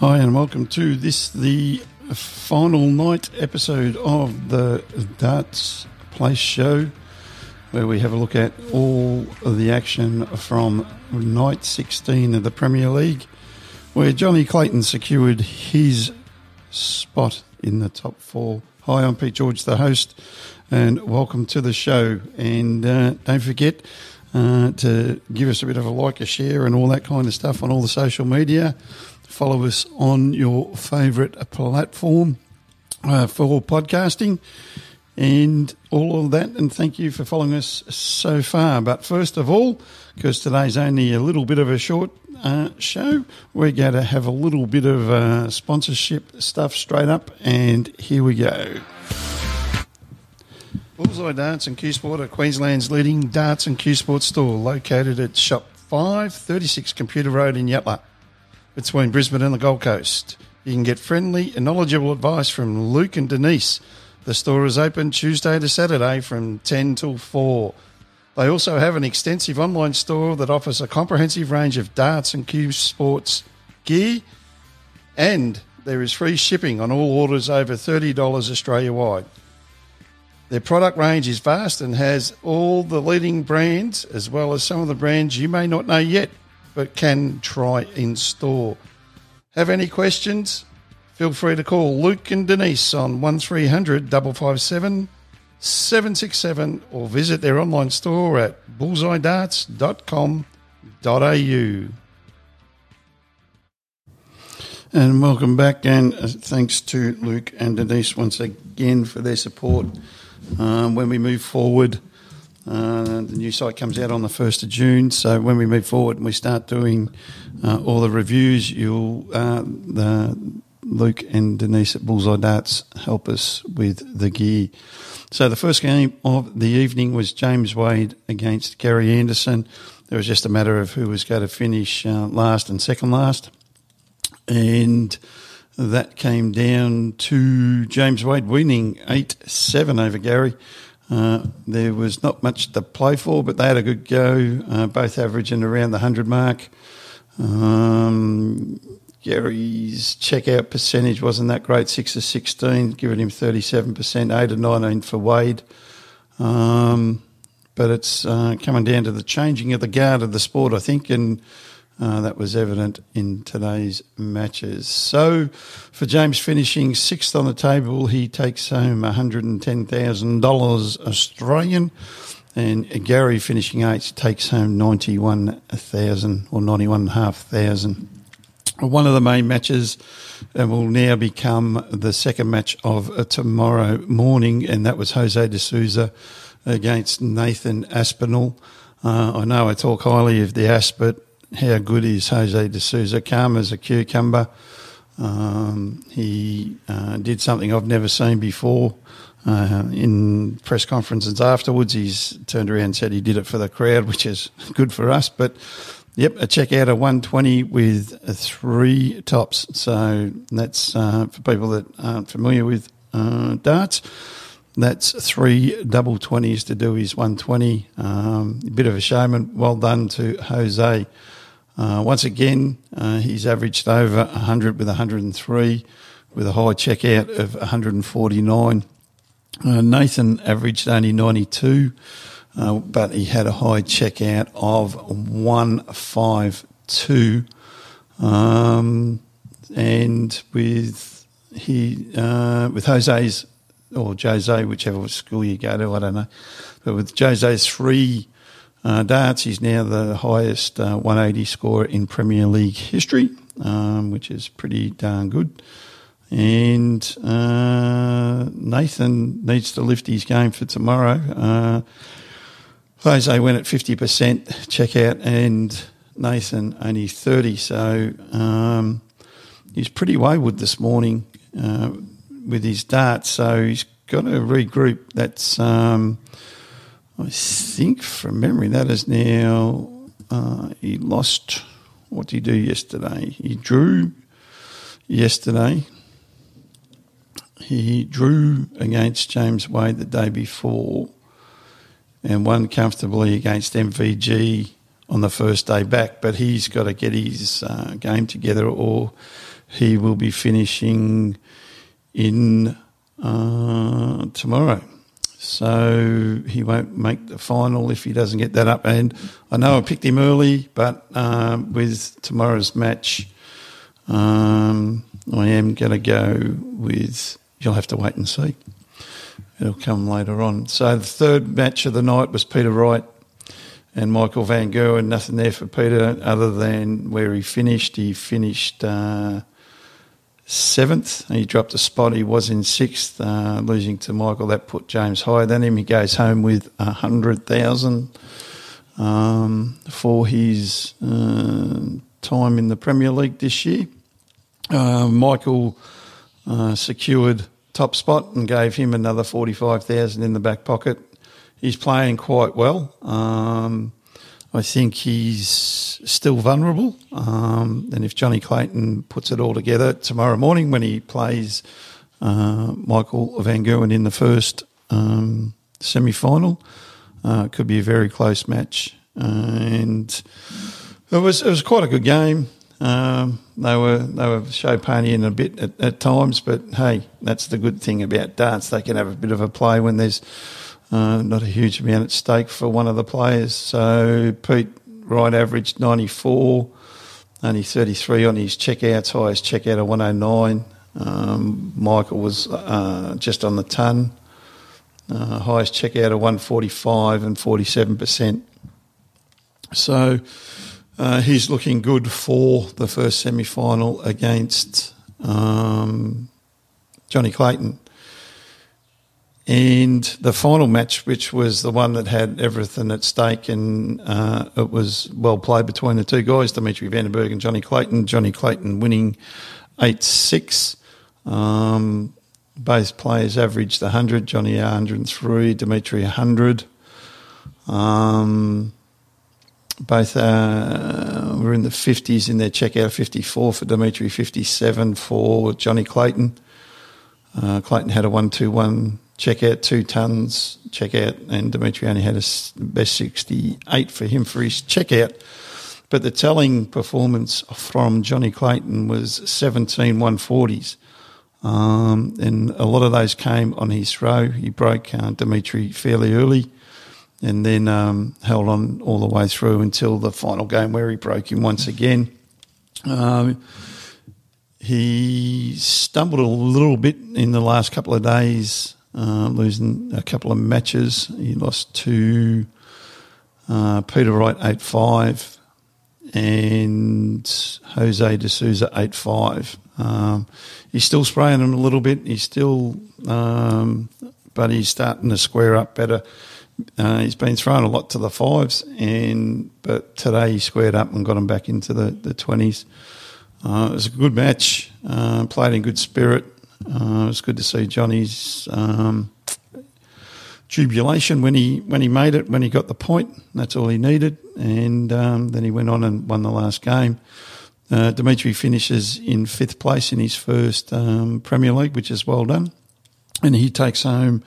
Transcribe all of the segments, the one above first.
Hi, and welcome to this, the final night episode of the Darts Place Show, where we have a look at all of the action from night 16 of the Premier League, where Jonny Clayton secured his spot in the top four. Hi, I'm Pete George, the host, and welcome to the show. And uh, don't forget uh, to give us a bit of a like, a share, and all that kind of stuff on all the social media. Follow us on your favourite platform uh, for podcasting and all of that. And thank you for following us so far. But first of all, because today's only a little bit of a short uh, show, we're going to have a little bit of uh, sponsorship stuff straight up. And here we go. Bullseye Darts and Cue Sport are Queensland's leading darts and Cue Sport store, located at Shop 536 Computer Road in Yatala between Brisbane and the Gold Coast. You can get friendly and knowledgeable advice from Luke and Denise. The store is open Tuesday to Saturday from 10 till 4. They also have an extensive online store that offers a comprehensive range of darts and cue sports gear, and there is free shipping on all orders over $30 Australia wide. Their product range is vast and has all the leading brands as well as some of the brands you may not know yet but can try in store. Have any questions? Feel free to call Luke and Denise on 1300 557 767 or visit their online store at bullseyedarts.com.au. And welcome back, and thanks to Luke and Denise once again for their support um, when we move forward. Uh, the new site comes out on the 1st of June, so when we move forward and we start doing uh, all the reviews, you'll uh, the Luke and Denise at Bullseye Darts help us with the gear. So the first game of the evening was James Wade against Gary Anderson. It was just a matter of who was going to finish uh, last and second last, and that came down to James Wade winning eight seven over Gary. Uh, there was not much to play for, but they had a good go, uh, both averaging around the 100 mark. Um, Gary's checkout percentage wasn't that great, 6 to 16, giving him 37%, 8 to 19 for Wade. Um, but it's uh, coming down to the changing of the guard of the sport, I think, and uh, that was evident in today's matches. So, for James finishing sixth on the table, he takes home $110,000 Australian. And Gary finishing eighth takes home 91,000 or 91,500. One of the main matches uh, will now become the second match of uh, tomorrow morning, and that was Jose de Sousa against Nathan Aspinall. Uh, I know I talk highly of the Asp, but how good is Jose de Sousa? Calm as a cucumber. Um, he uh, did something I've never seen before. Uh, in press conferences afterwards, he's turned around and said he did it for the crowd, which is good for us. But yep, a check out of 120 with three tops. So that's uh, for people that aren't familiar with uh, darts. That's three double 20s to do his 120. Um, a bit of a showman. Well done to Jose. Uh, once again, uh, he's averaged over 100 with 103, with a high checkout of 149. Uh, Nathan averaged only 92, uh, but he had a high checkout of 152. Um, and with he uh, with Jose's or Jose, whichever school you go to, I don't know, but with Jose's three uh, darts, he's now the highest uh, 180 scorer in Premier League history, um, which is pretty darn good. And uh, Nathan needs to lift his game for tomorrow. Uh, Jose went at 50% checkout and Nathan only 30. So um, he's pretty wayward this morning uh, with his darts. So he's got to regroup. That's um, I think from memory that is now uh, he lost. What did he do yesterday? He drew yesterday. He drew against James Wade the day before, and won comfortably against MVG on the first day back, but he's got to get his uh, game together, or he will be finishing in uh, tomorrow. So he won't make the final if he doesn't get that up. And I know I picked him early, but um, with tomorrow's match, um, I am going to go with. You'll have to wait and see. It'll come later on. So the third match of the night was Peter Wright and Michael Van Gerwen. Nothing there for Peter other than where he finished. He finished uh, seventh. He dropped a spot. He was in sixth, uh, losing to Michael. That put James higher than him. He goes home with a hundred thousand um, for his uh, time in the Premier League this year. Uh, Michael secured top spot and gave him another 45,000 in the back pocket. He's playing quite well. Um, I think he's still vulnerable. Um, and if Jonny Clayton puts it all together tomorrow morning when he plays uh, Michael Van Gerwen in the first um, semi final, uh, it could be a very close match. And it was it was quite a good game. Um, they were they were show ponying a bit at, at, times, but hey, that's the good thing about darts. They can have a bit of a play when there's uh, not a huge amount at stake for one of the players. So Pete Wright averaged 94, only 33 on his checkouts, highest checkout of 109. Um, Michael was uh, just on the ton, uh, highest checkout of 145 and 47%. So uh, he's looking good for the first semi final against um, Jonny Clayton. And the final match, which was the one that had everything at stake, and uh, it was well played between the two guys, Dimitri Van den Bergh and Jonny Clayton. Jonny Clayton winning 8 6. Um, both players averaged 100, Jonny 103, Dimitri 100. Um, both uh, were in the 50s in their checkout 54 for Dimitri, 57 for Jonny Clayton. Uh, Clayton had a 121 checkout, two tons check out, and Dimitri only had a best 68 for him for his checkout. But the telling performance from Jonny Clayton was 17 140s. Um, and a lot of those came on his throw. He broke uh, Dimitri fairly early and then um, held on all the way through until the final game where he broke him once again. Um, he stumbled a little bit in the last couple of days, uh, losing a couple of matches. He lost to uh, Peter Wright 8 5 and Jose de Sousa 8 5. Um, he's still spraying him a little bit. He's still, um, but he's starting to square up better. Uh, he's been thrown a lot to the fives, and but today he squared up and got him back into the twenties. Uh, it was a good match. Uh, played in good spirit. Uh, it was good to see Jonny's um, jubilation when he when he made it when he got the point. That's all he needed, and um, then he went on and won the last game. Uh, Dimitri finishes in fifth place in his first um, Premier League, which is well done, and he takes home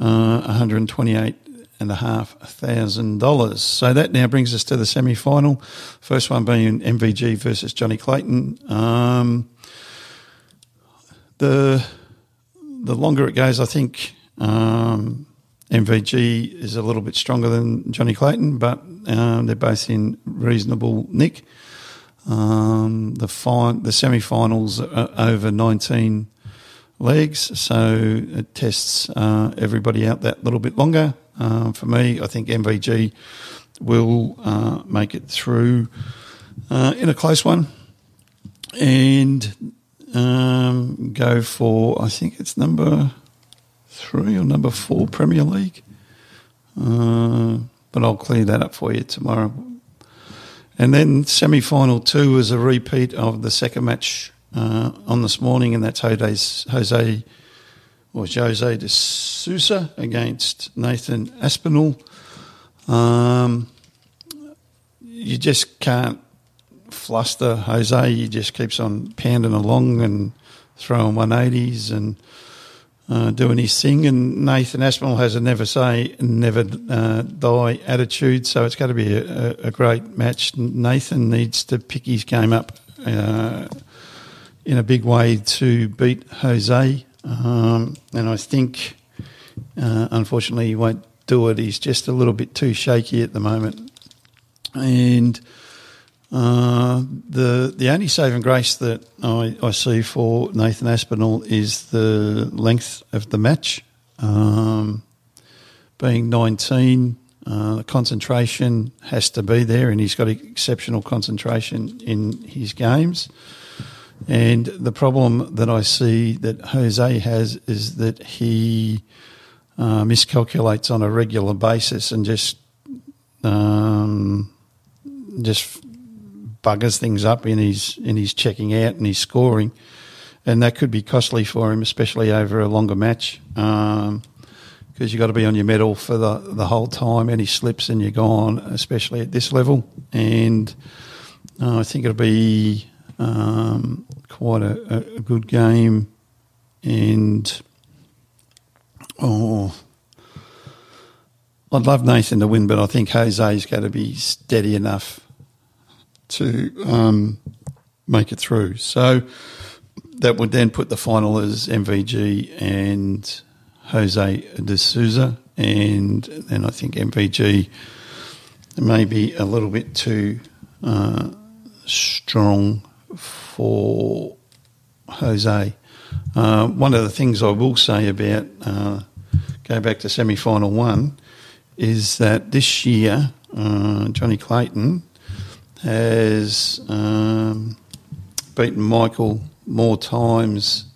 uh, 128 and a half thousand dollars. So that now brings us to the semi final. First one being MVG versus Jonny Clayton. Um, the the longer it goes, I think um, MVG is a little bit stronger than Jonny Clayton, but um, they're both in reasonable nick. Um, the fine, the semi-finals are over 19 legs, so it tests uh, everybody out that little bit longer. Uh, for me, I think MVG will uh, make it through uh, in a close one and um, go for, I think it's number three or number four Premier League. Uh, but I'll clear that up for you tomorrow. And then semi final two is a repeat of the second match uh, on this morning, and that's Jose, Jose or Jose de Sousa against Nathan Aspinall. Um, you just can't fluster Jose. He just keeps on pounding along and throwing 180s and uh, doing his thing. And Nathan Aspinall has a never say, never uh, die attitude. So it's going to be a, a, great match. Nathan needs to pick his game up uh, in a big way to beat Jose. Um, and I think, uh, unfortunately, he won't do it. He's just a little bit too shaky at the moment. And uh, the the only saving grace that I, I see for Nathan Aspinall is the length of the match. Um, being 19, uh, concentration has to be there, and he's got exceptional concentration in his games. And the problem that I see that Jose has is that he uh, miscalculates on a regular basis and just um, just buggers things up in his in his checking out and his scoring, and that could be costly for him, especially over a longer match. Um, because you've got to be on your mettle for the, the whole time. Any slips and you're gone, especially at this level. And uh, I think it'll be um, quite a, a, good game. And oh, I'd love Nathan to win, but I think Jose's going to be steady enough to um, make it through. So that would then put the final as MVG and Jose de Sousa, and then I think MVG may be a little bit too uh, strong for Jose. Uh, one of the things I will say about uh, go back to semi final one is that this year uh, Jonny Clayton has um, beaten Michael more times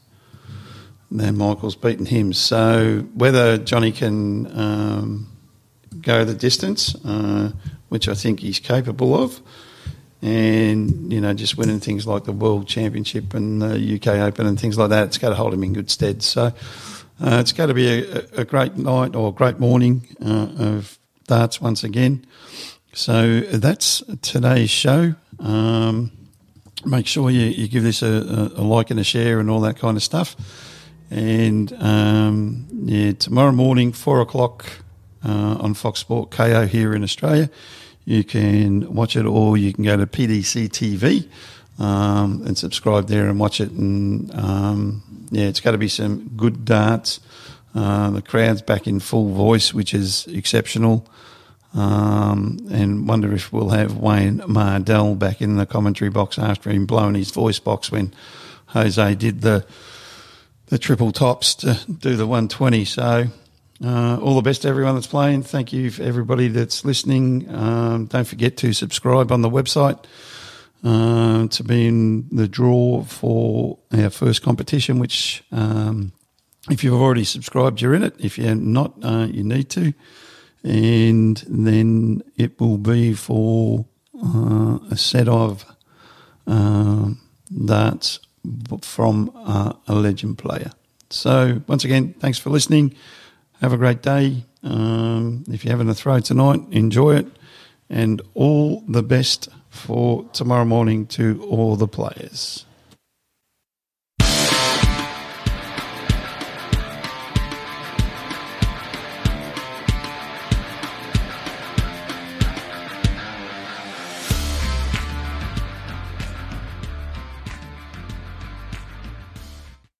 than Michael's beaten him. So whether Jonny can um, go the distance, uh, which I think he's capable of, and you know just winning things like the World Championship and the UK Open and things like that, it's going to hold him in good stead. So uh, it's going to be a, a, great night or a great morning uh, of darts once again. So that's today's show. Um, make sure you, you give this a, a, like and a share and all that kind of stuff. And um, yeah, tomorrow morning, four o'clock uh, on Fox Sport Kayo here in Australia. You can watch it, or you can go to PDC TV um, and subscribe there and watch it. And um, yeah, it's got to be some good darts. Uh, the crowd's back in full voice, which is exceptional. Um, and wonder if we'll have Wayne Mardle back in the commentary box after him blowing his voice box when Jose did the the triple tops to do the 120. So uh, all the best to everyone that's playing. Thank you for everybody that's listening. Um, don't forget to subscribe on the website uh, to be in the draw for our first competition, which um, if you've already subscribed, you're in it. If you're not, uh, you need to and then it will be for uh, a set of uh, darts from uh, a legend player. So, once again, thanks for listening. Have a great day. Um, if you're having a throw tonight, enjoy it. And all the best for tomorrow morning to all the players.